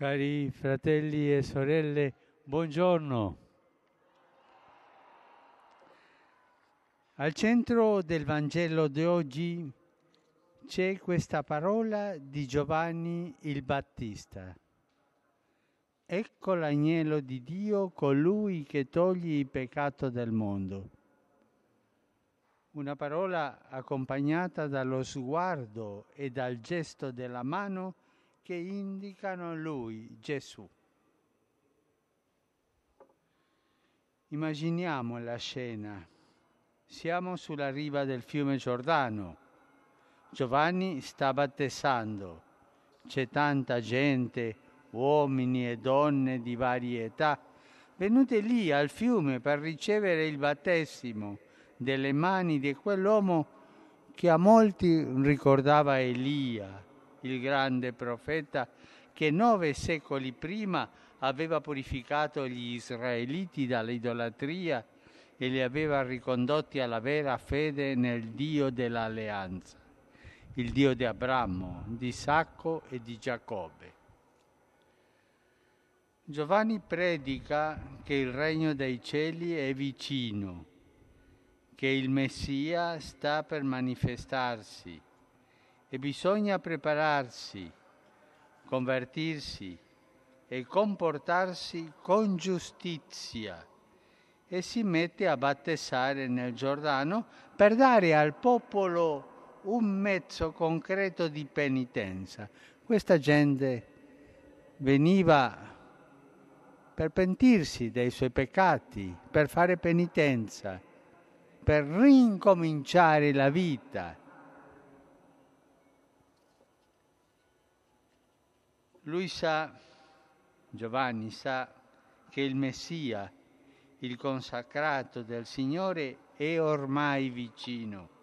Cari fratelli e sorelle, buongiorno. Al centro del Vangelo di oggi c'è questa parola di Giovanni il Battista. Ecco l'agnello di Dio, colui che toglie il peccato del mondo. Una parola accompagnata dallo sguardo e dal gesto della mano che indicano lui, Gesù. Immaginiamo la scena. Siamo sulla riva del fiume Giordano. Giovanni sta battezzando. C'è tanta gente, uomini e donne di varie età, venute lì al fiume per ricevere il battesimo delle mani di quell'uomo che a molti ricordava Elia, il grande profeta che nove secoli prima aveva purificato gli israeliti dall'idolatria e li aveva ricondotti alla vera fede nel Dio dell'alleanza, il Dio di Abramo, di Isacco e di Giacobbe. Giovanni predica che il regno dei cieli è vicino, che il Messia sta per manifestarsi e bisogna prepararsi, convertirsi e comportarsi con giustizia e si mette a battezzare nel Giordano per dare al popolo un mezzo concreto di penitenza. Questa gente veniva per pentirsi dei suoi peccati, per fare penitenza, per rincominciare la vita Lui sa, Giovanni sa, che il Messia, il consacrato del Signore, è ormai vicino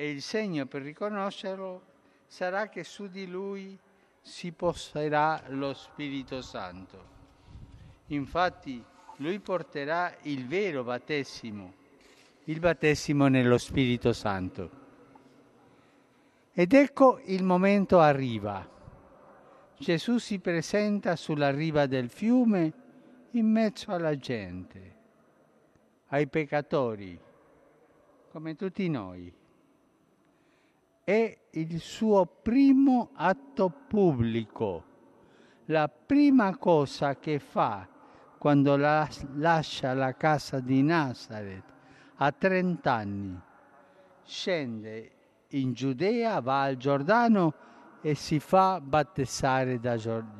e il segno per riconoscerlo sarà che su di lui si posterà lo Spirito Santo. Infatti lui porterà il vero battesimo, il battesimo nello Spirito Santo. Ed ecco il momento arriva Gesù si presenta sulla riva del fiume in mezzo alla gente, ai peccatori, come tutti noi. È il suo primo atto pubblico, la prima cosa che fa quando la, lascia la casa di Nazareth a 30 anni. Scende in Giudea, va al Giordano e si fa battezzare da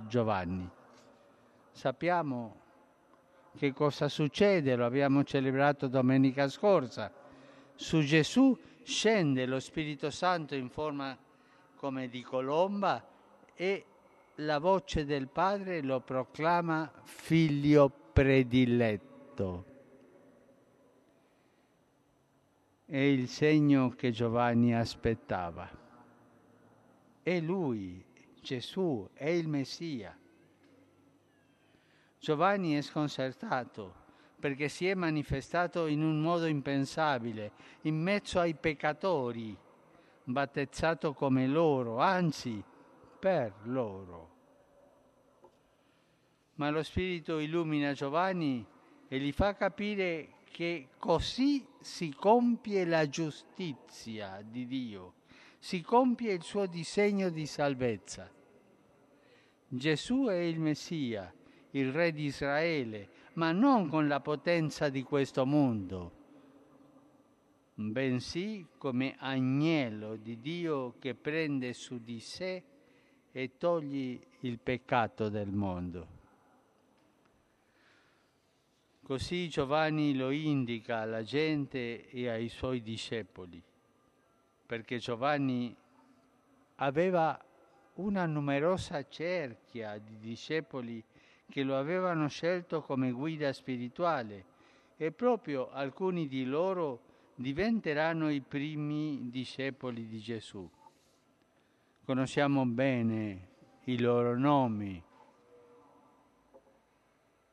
Giovanni. Sappiamo che cosa succede, lo abbiamo celebrato domenica scorsa. Su Gesù scende lo Spirito Santo in forma come di colomba e la voce del Padre lo proclama figlio prediletto. È il segno che Giovanni aspettava è Lui, Gesù, è il Messia. Giovanni è sconcertato perché si è manifestato in un modo impensabile, in mezzo ai peccatori, battezzato come loro, anzi per loro. Ma lo Spirito illumina Giovanni e gli fa capire che così si compie la giustizia di Dio si compie il suo disegno di salvezza. Gesù è il Messia, il Re di Israele, ma non con la potenza di questo mondo, bensì come agnello di Dio che prende su di sé e toglie il peccato del mondo. Così Giovanni lo indica alla gente e ai suoi discepoli perché Giovanni aveva una numerosa cerchia di discepoli che lo avevano scelto come guida spirituale e proprio alcuni di loro diventeranno i primi discepoli di Gesù. Conosciamo bene i loro nomi.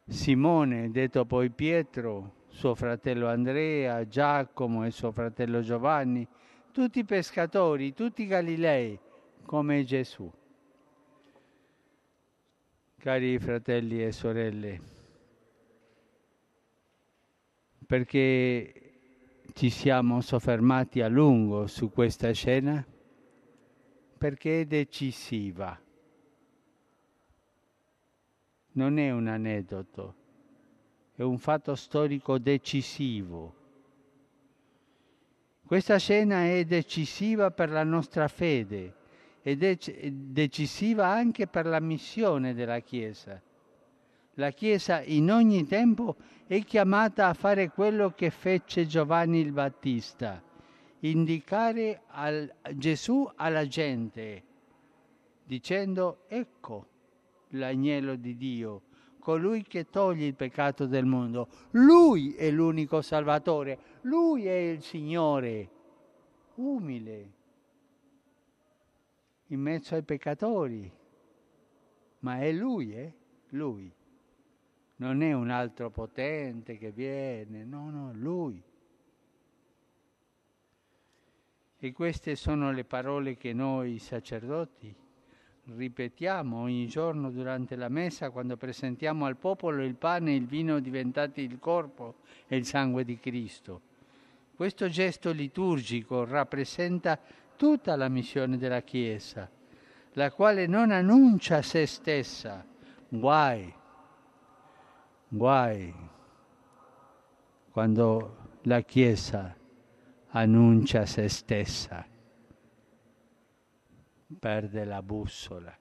Simone, detto poi Pietro, suo fratello Andrea, Giacomo e suo fratello Giovanni, tutti pescatori, tutti Galilei, come Gesù. Cari fratelli e sorelle, perché ci siamo soffermati a lungo su questa scena? Perché è decisiva. Non è un aneddoto, è un fatto storico decisivo. Questa scena è decisiva per la nostra fede ed è decisiva anche per la missione della Chiesa. La Chiesa in ogni tempo è chiamata a fare quello che fece Giovanni il Battista, indicare al, Gesù alla gente, dicendo ecco l'agnello di Dio, colui che toglie il peccato del mondo. Lui è l'unico Salvatore, lui è il Signore, umile, in mezzo ai peccatori, ma è Lui, eh? Lui. Non è un altro potente che viene, no, no, Lui. E queste sono le parole che noi sacerdoti ripetiamo ogni giorno durante la messa quando presentiamo al popolo il pane e il vino diventati il corpo e il sangue di Cristo. Questo gesto liturgico rappresenta tutta la missione della Chiesa, la quale non annuncia se stessa. Guai, guai, quando la Chiesa annuncia se stessa, perde la bussola,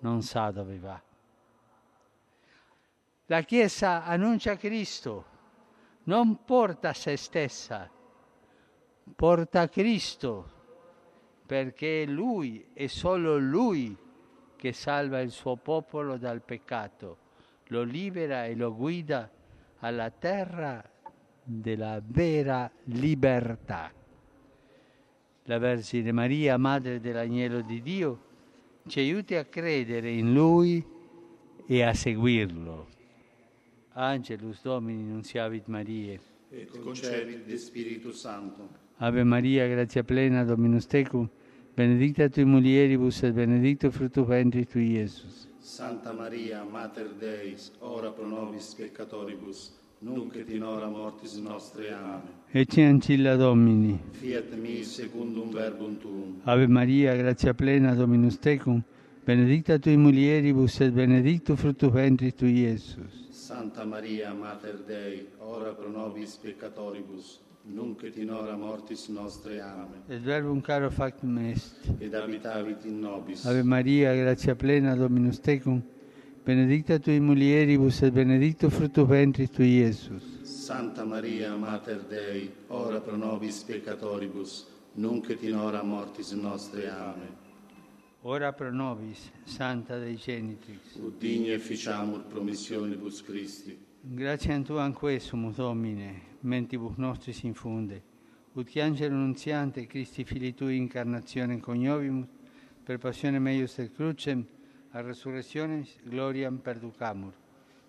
non sa dove va. La Chiesa annuncia Cristo, non porta se stessa porta Cristo, perché è Lui e solo Lui che salva il suo popolo dal peccato, lo libera e lo guida alla terra della vera libertà. La Vergine Maria, Madre dell'Agnello di Dio, ci aiuti a credere in Lui e a seguirlo. Angelus Domini Nunciavit Mariae. Et concedit de Spiritu Santo. Ave Maria, grazia plena, Dominus tecum, benedicta tui mulieribus et benedictus fructus ventris tui, Iesus. Santa Maria, Mater Deis, ora pro nobis peccatoribus, nunc et in hora mortis nostre. Amen. Ecce ancilla Domini. Fiat mi secundum verbum tuum. Ave Maria, grazia plena, Dominus tecum, benedicta tui mulieribus et benedictus fructus ventris tui, Iesus. Santa Maria, Mater Dei, ora pro nobis peccatoribus, nunc et in hora mortis nostre. Amen. Et verbum caro factum est. Ed abitavit in nobis. Ave Maria, grazia plena, Dominus tecum, benedicta tui mulieribus et benedictus fructus ventris tui, Iesus. Santa Maria, Mater Dei, ora pro nobis peccatoribus, nunc et in hora mortis nostre. Amen. Ora pro nobis, Santa Dei Genitrix. Ut digne ficiamur promissionibus Christi. Grazie Tuam quesum, Domine, mentibus nostris infunde, ut che angelo nunziante Christi Fili Tui incarnazione coniovimus, per passione meius et crucem, a resurrectionis gloriam perducamur,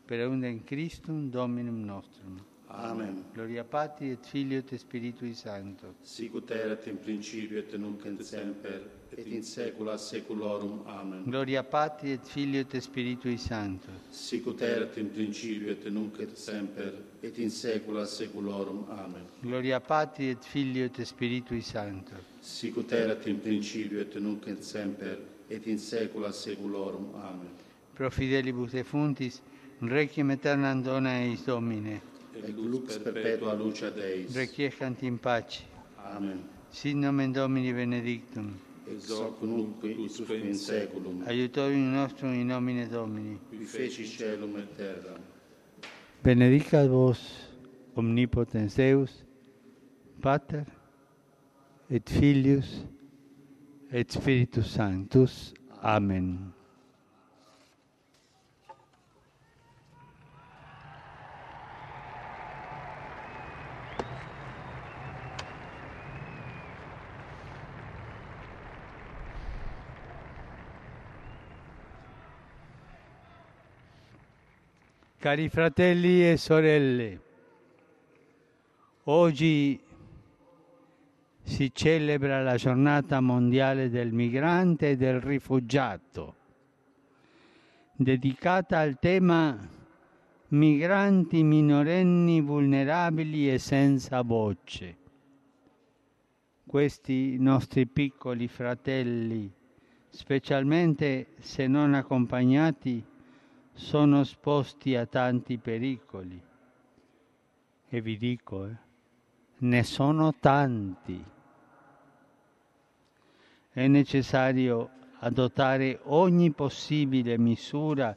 per eundem Christum Dominum nostrum. Amen. Gloria Patri et Filio et Spiritui Sancto. Sicut erat in principio et nunc et semper, et in saecula saeculorum. Amen. Gloria Patri et Filio et Spiritui Sancto. Sicut erat in principio et nunc et semper, et in saecula saeculorum. Amen. Gloria Patri et Filio et Spiritui Sancto. Sicut erat in principio et nunc et semper, et in saecula saeculorum. Amen. Pro fidelibus defuntis, requiem aeternam dona eis Domine. Et lux perpetua lucia Deis. Requiescant in pace. Amen. Sit nomen Domini benedictum. Ex hoc nunc usque in saeculum. Aiutorium nostrum in nomine Domini. Qui feci celum et terra. Benedicat vos omnipotens Deus, Pater et Filius et Spiritus Sanctus. Amen. Cari fratelli e sorelle, oggi si celebra la giornata mondiale del migrante e del rifugiato. dedicata al tema migranti minorenni vulnerabili e senza voce. Questi nostri piccoli fratelli, specialmente se non accompagnati, sono esposti a tanti pericoli. E vi dico, eh, ne sono tanti. È necessario adottare ogni possibile misura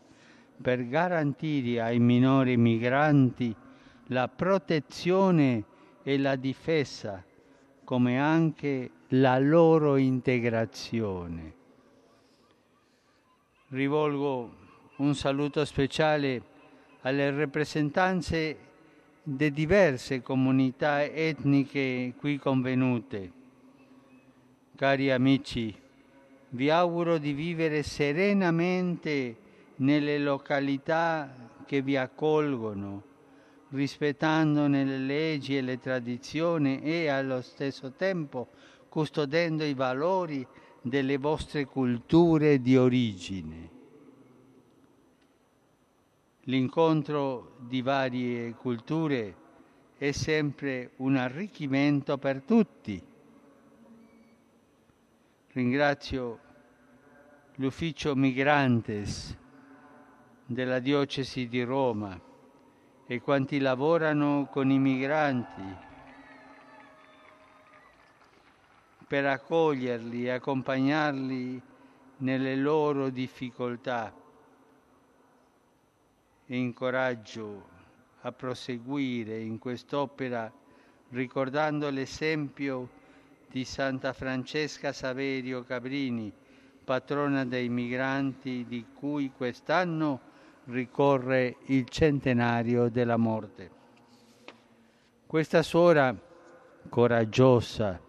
per garantire ai minori migranti la protezione e la difesa, come anche la loro integrazione. Rivolgo un saluto speciale alle rappresentanze di diverse comunità etniche qui convenute. Cari amici, vi auguro di vivere serenamente nelle località che vi accolgono, rispettandone le leggi e le tradizioni e allo stesso tempo custodendo i valori delle vostre culture di origine. L'incontro di varie culture è sempre un arricchimento per tutti. Ringrazio l'ufficio Migrantes della diocesi di Roma e quanti lavorano con i migranti per accoglierli e accompagnarli nelle loro difficoltà incoraggio a proseguire in quest'opera ricordando l'esempio di Santa Francesca Saverio Cabrini, patrona dei migranti di cui quest'anno ricorre il centenario della morte. Questa suora coraggiosa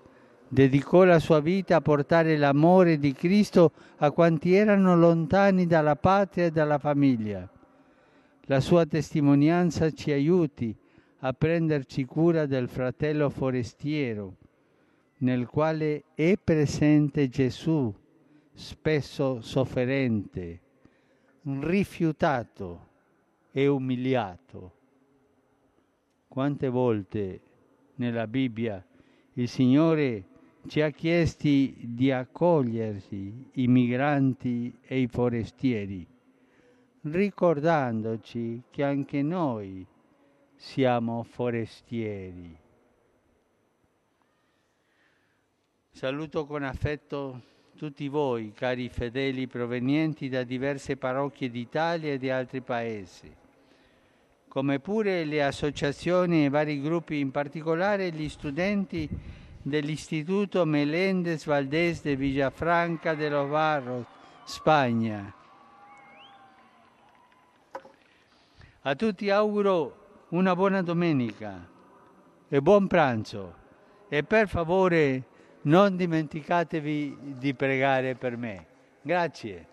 dedicò la sua vita a portare l'amore di Cristo a quanti erano lontani dalla patria e dalla famiglia. La sua testimonianza ci aiuti a prenderci cura del fratello forestiero, nel quale è presente Gesù, spesso sofferente, rifiutato e umiliato. Quante volte nella Bibbia il Signore ci ha chiesti di accogliersi i migranti e i forestieri, ricordandoci che anche noi siamo forestieri. Saluto con affetto tutti voi, cari fedeli provenienti da diverse parrocchie d'Italia e di altri paesi, come pure le associazioni e vari gruppi, in particolare gli studenti dell'Istituto Meléndez Valdés de Villafranca de los Barros, Spagna. A tutti auguro una buona domenica e buon pranzo e per favore non dimenticatevi di pregare per me. Grazie.